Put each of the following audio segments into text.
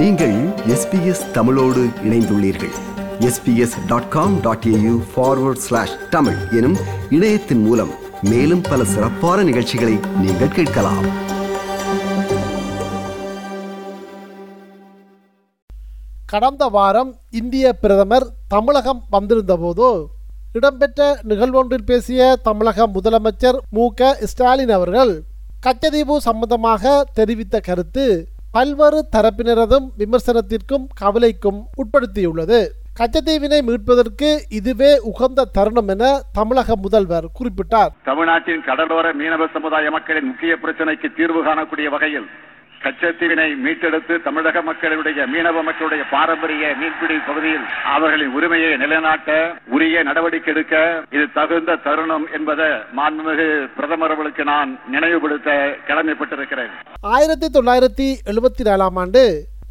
நீங்கள் எஸ்பிஎஸ் தமிழோடு இணைந்துள்ளீர்கள். SBS dot com dot AU forward slash Tamil எனும் இணையத்தின் மூலம் மேலும் பல சிறப்பான நிகழ்ச்சிகளை நீங்கள் கேட்கலாம். கடந்த வாரம் இந்திய பிரதமர் தமிழகம் வந்திருந்தபோது இடம்பெற்ற நிகழ்வொன்றில் பேசிய தமிழக முதலமைச்சர் மு க ஸ்டாலின் அவர்கள் கச்சதீபு சம்பந்தமாக தெரிவித்த கருத்து பல்வேறு தரப்பினரதும் விமர்சனத்திற்கும் கவலைக்கும் உட்படுத்தியுள்ளது. கச்சத்தீவினை மீட்பதற்கு இதுவே உகந்த தருணம் என தமிழக முதல்வர் குறிப்பிட்டார். தமிழ்நாட்டின் கடலோர மீனவ சமுதாய மக்களின் முக்கிய பிரச்சனைக்கு தீர்வு காணக்கூடிய வகையில் கச்சத்தீவினை மீட்டெடுத்து தமிழக மக்களுடைய மீனவ மக்களுடைய பாரம்பரிய மீன்பிடி பகுதியில் அவர்களின் உரிமையை நிலைநாட்ட உரிய நடவடிக்கை எடுக்க இது தகுந்த தருணம் என்பதை மாண்புமிகு பிரதமர் அவர்களுக்கு நான் நினைவுபடுத்த கடமைப்பட்டிருக்கிறேன். ஆயிரத்தி தொள்ளாயிரத்தி எழுபத்தி நாலாம் ஆண்டு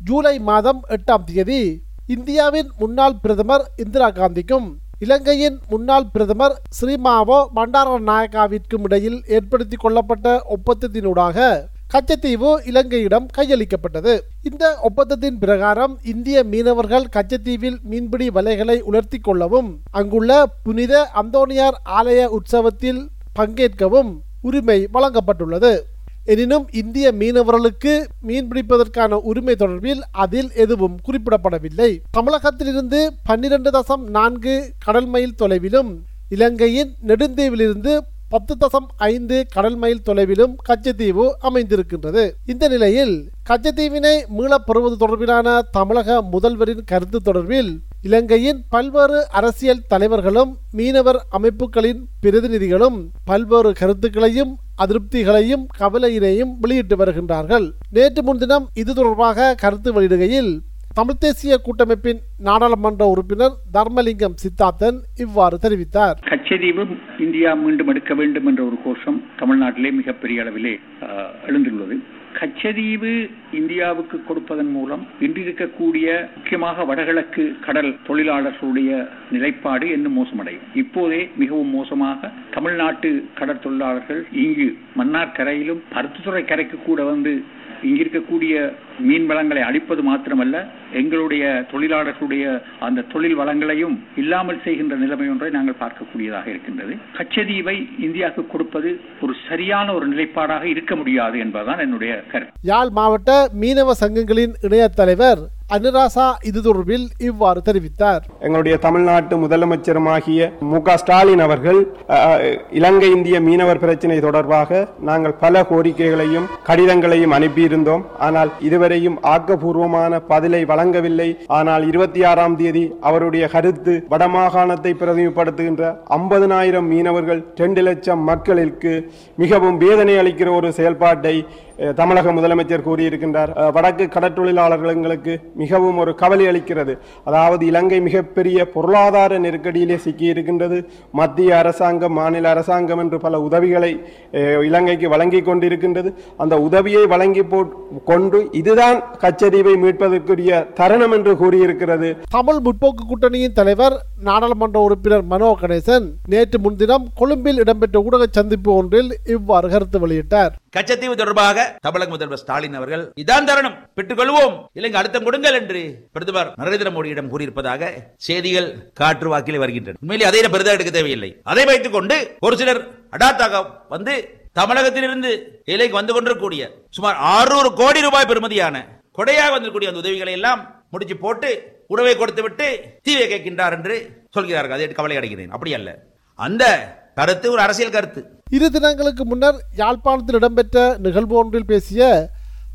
ஜூலை மாதம் எட்டாம் தேதி இந்தியாவின் முன்னாள் பிரதமர் இந்திரா காந்திக்கும் இலங்கையின் முன்னாள் பிரதமர் ஸ்ரீமாவோ பண்டாரநாயக்காவிற்கும் இடையில் ஏற்படுத்தி கொள்ளப்பட்ட ஒப்பந்தத்தினூடாக கச்சத்தீவு இலங்கையிடம் கையளிக்கப்பட்டது. இந்த ஒப்பந்தத்தின் பிரகாரம் இந்திய மீனவர்கள் கச்சத்தீவில் மீன்பிடி வலைகளை உலர்த்தி கொள்ளவும் அங்குள்ள புனித அந்தோனியார் ஆலய உற்சவத்தில் பங்கேற்கவும் உரிமை வழங்கப்பட்டுள்ளது. எனினும் இந்திய மீனவர்களுக்கு மீன்பிடிப்பதற்கான உரிமை தொடர்பில் அதில் எதுவும் குறிப்பிடப்படவில்லை. தமிழகத்திலிருந்து பன்னிரண்டு தசம் நான்கு கடல் மைல் தொலைவிலும் இலங்கையின் நெடுந்தீவிலிருந்து பத்து தசம் ஐந்து கடல் மைல் தொலைவிலும் கச்சத்தீவு அமைந்திருக்கின்றது. இந்த நிலையில் கச்சத்தீவினை மீளப் பெறுவது தொடர்பிலான தமிழக முதல்வரின் கருத்து தொடர்பில் இலங்கையின் பல்வேறு அரசியல் தலைவர்களும் மீனவர் அமைப்புகளின் பிரதிநிதிகளும் பல்வேறு கருத்துக்களையும் அதிருப்திகளையும் கவலையினையும் வெளியிட்டு வருகின்றார்கள். நேற்று முன்தினம் இது தொடர்பாக கருத்து வெளியிடுகையில் தமிழ் தேசிய கூட்டமைப்பின் நாடாளுமன்ற உறுப்பினர் தர்மலிங்கம் சித்தார்த்தன் இவ்வாறு தெரிவித்தார். கச்சதீவு இந்தியா மீண்டும் எடுக்க வேண்டும் என்ற ஒரு கோஷம் தமிழ்நாட்டிலே மிகப்பெரிய அளவிலே எழுந்துள்ளது. கச்சதீவு இந்தியாவுக்கு கொடுப்பதன் மூலம் இன்றிருக்கக்கூடிய முக்கியமாக வடகிழக்கு கடல் தொழிலாளர்களுடைய நிலைப்பாடு இன்னும் மோசமடையும். இப்போதே மிகவும் மோசமாக தமிழ்நாட்டு கடற் தொழிலாளர்கள் இங்கு மன்னார் கரையிலும் பருத்தித்துறை கரைக்கு கூட வந்து இங்கிருக்கக்கூடிய மீன் வளங்களை அழிப்பது மாத்திரமல்ல எங்களுடைய தொழிலாளர்களுடைய அந்த தொழில் வளங்களையும் இல்லாமல் செய்கின்ற நிலைமை ஒன்றை நாங்கள் பார்க்கக்கூடியதாக இருக்கின்றது. கச்சதீவை இந்தியாவுக்கு கொடுப்பது ஒரு சரியான ஒரு நிலைப்பாடாக இருக்க முடியாது என்பதுதான் என்னுடைய யாழ் மாவட்ட மீனவ சங்கங்களின் இணையத் தலைவர் அனுராசா இது தொடர்பில் இவ்வாறு தெரிவித்தார். எங்களுடைய தமிழ்நாட்டு முதலமைச்சருமாகிய மு க ஸ்டாலின் அவர்கள் இலங்கை இந்திய மீனவர் பிரச்சினை தொடர்பாக நாங்கள் பல கோரிக்கைகளையும் கடிதங்களையும் அனுப்பியிருந்தோம். ஆனால் இதுவரையும் ஆக்கப்பூர்வமான பதிலை வழங்கவில்லை. ஆனால் இருபத்தி ஆறாம் தேதி அவருடைய கருத்து வடமாகாணத்தை பிரதிநிதிப்படுத்துகின்ற ஐம்பதனாயிரம் மீனவர்கள் ரெண்டு லட்சம் மக்களுக்கு மிகவும் வேதனை அளிக்கிற ஒரு செயல்பாட்டை தமிழக முதலமைச்சர் கூறியிருக்கின்றார். வடக்கு கடற்றொழிலாளர்களுக்கு மிகவும் ஒரு கவலை அளிக்கிறது. அதாவது இலங்கை மிகப்பெரிய பொருளாதார நெருக்கடியிலே சிக்கியிருக்கின்றது. மத்திய அரசாங்கம் மாநில அரசாங்கம் என்று பல உதவிகளை இலங்கைக்கு வழங்கி கொண்டிருக்கின்றது. அந்த உதவியை வழங்கி போ- கொண்டு இதுதான் கச்சதீவை மீட்பதற்குரிய தருணம் என்று கூறியிருக்கிறது. தமிழ் முற்போக்கு கூட்டணியின் தலைவர் நாடாளுமன்ற உறுப்பினர் மனோ கணேசன் நேற்று முன்தினம் கொழும்பில் இடம்பெற்ற ஊடக சந்திப்பு ஒன்றில் இவ்வாறு கருத்து வெளியிட்டார். கச்சத்தீவு தொடர்பாக தமிழக முதல்வர் ஸ்டாலின் அவர்கள் இதான் தருணம் பெற்றுக்கொள்வோம். இலங்கை அழுத்தம் கொடுங்கள் என்று பிரதமர் நரேந்திர மோடியிடம் கூறியிருப்பதாக செய்திகள் காற்று வாக்கில் வருகின்றன. உண்மையிலே அதை பெரிதாக எடுக்க தேவையில்லை. அதை வைத்துக் கொண்டு ஒரு சிலர் அடாத்தாக வந்து தமிழகத்திலிருந்து இலைக்கு வந்து கொண்டிருக்கக்கூடிய சுமார் 600 கோடி ரூபாய் பெறுமதியான கொடையாக வந்திருக்கூடிய அந்த உதவிகளை எல்லாம் முடிச்சு போட்டு உணவை கொடுத்து விட்டு தீவை கேட்கின்றார் என்று சொல்கிறார்கள். அதை கவலை அடைகிறேன். அப்படி அல்ல. அந்த கருத்து ஒரு அரசியல் கருத்து. இரு தினங்களுக்கு முன்னர் யாழ்ப்பாணத்தில் இடம்பெற்ற நிகழ்வு ஒன்றில் பேசிய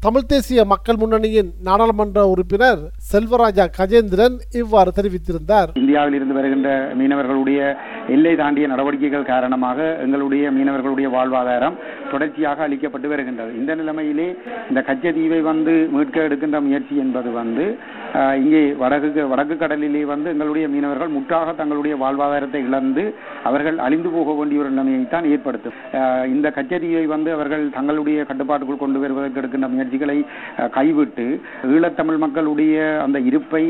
தமிழ் தேசிய மக்கள் முன்னணியின் நாடாளுமன்ற உறுப்பினர் செல்வராஜா கஜேந்திரன் இவ்வாறு தெரிவித்திருந்தார். இந்தியாவில் இருந்து வருகின்ற மீனவர்களுடைய எல்லை தாண்டிய நடவடிக்கைகள் காரணமாக எங்களுடைய மீனவர்களுடைய வாழ்வாதாரம் தொடர்ச்சியாக அளிக்கப்பட்டு வருகின்றது. இந்த நிலைமையிலே இந்த கச்சதீவை வந்து மீட்க எடுக்கின்ற முயற்சி என்பது வந்து இங்கே வடக்கு வடக்கு கடலிலே வந்து எங்களுடைய மீனவர்கள் முற்றாக தங்களுடைய வாழ்வாதாரத்தை இழந்து அவர்கள் அழிந்து போக வேண்டிய ஒரு நிலைமையைத்தான் ஏற்படுத்தும். இந்த கச்சதீவை வந்து அவர்கள் தங்களுடைய கட்டுப்பாட்டுக்குள் கொண்டு வருவதற்கு எடுக்கின்ற முயற்சிகளை கைவிட்டு ஈழத்தமிழ் மக்களுடைய அந்த இருப்பை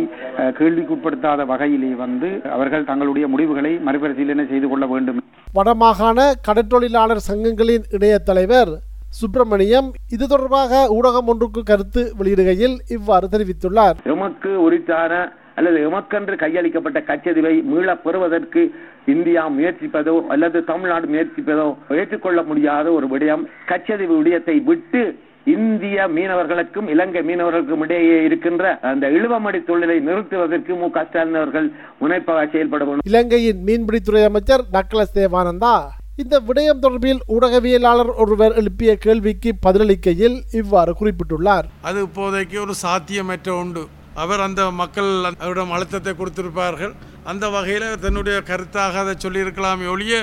கேள்விக்குட்படுத்தாத வகையிலே வந்து அவர்கள் தங்களுடைய முடிவுகளை மறுபரிசீலனை செய்து கொள்ள வேண்டும். வடமாகாண கடற்றொழிலாளர் சங்கங்களின் இணையத் தலைவர் சுப்பிரமணியம் இது தொடர்பாக ஊடகம் ஒன்றுக்கு கருத்து வெளியிடுகையில் இவ்வாறு தெரிவித்துள்ளார். எமக்கு உரித்தான அல்லது எமக்கென்று கையளிக்கப்பட்ட கச்சதிவை மீளப் பெறுவதற்கு இந்தியா முயற்சிப்பதோ அல்லது தமிழ்நாடு முயற்சிப்பதோ ஏற்றுக்கொள்ள முடியாத ஒரு விடயம். கச்சதிவு விடயத்தை விட்டு இந்திய மீனவர்களுக்கும் இலங்கை மீனவர்களுக்கும் இடையே இருக்கின்ற அந்த இழுவமடி தொழிலை நிறுத்துவதற்கு மு க ஸ்டாலின் அவர்கள் முனைப்பாக செயல்பட வேண்டும். இலங்கையின் மீன்பிடித்துறை அமைச்சர் டக்ளஸ் தேவானந்தா இந்த விடயம் தொடர்பில் ஊடகவியலாளர் ஒருவர் எழுப்பிய கேள்விக்கு பதிலளிக்கையில் இவ்வாறு குறிப்பிட்டுள்ளார். அது இப்போதைக்கு ஒரு சாத்தியமற்ற உண்டு. அவர் அந்த மக்கள் அவரிடம் அழுத்தத்தை கொடுத்திருப்பார்கள். அந்த வகையில் தன்னுடைய கருத்தாக அதை சொல்லியிருக்கலாமே ஒழிய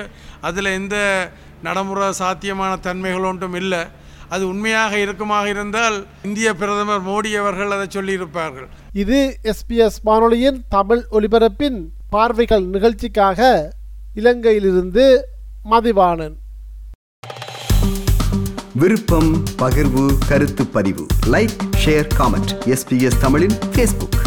அதில் எந்த நடைமுறை சாத்தியமான தன்மைகள் ஒன்றும் இல்லை. அது உண்மையாக இருக்குமாக இருந்தால் இந்திய பிரதமர் மோடி அவர்கள் அதை சொல்லியிருப்பார்கள். இது எஸ்பிஎஸ் வானொலியின் தமிழ் ஒலிபரப்பின் பார்வைகள் நிகழ்ச்சிக்காக இலங்கையிலிருந்து மதிவாணன். விருப்பம் பகிர்வு கருத்து பதிவு. லைக் ஷேர் காமெண்ட் எஸ்பிஎஸ் தமிழின் ஃபேஸ்புக்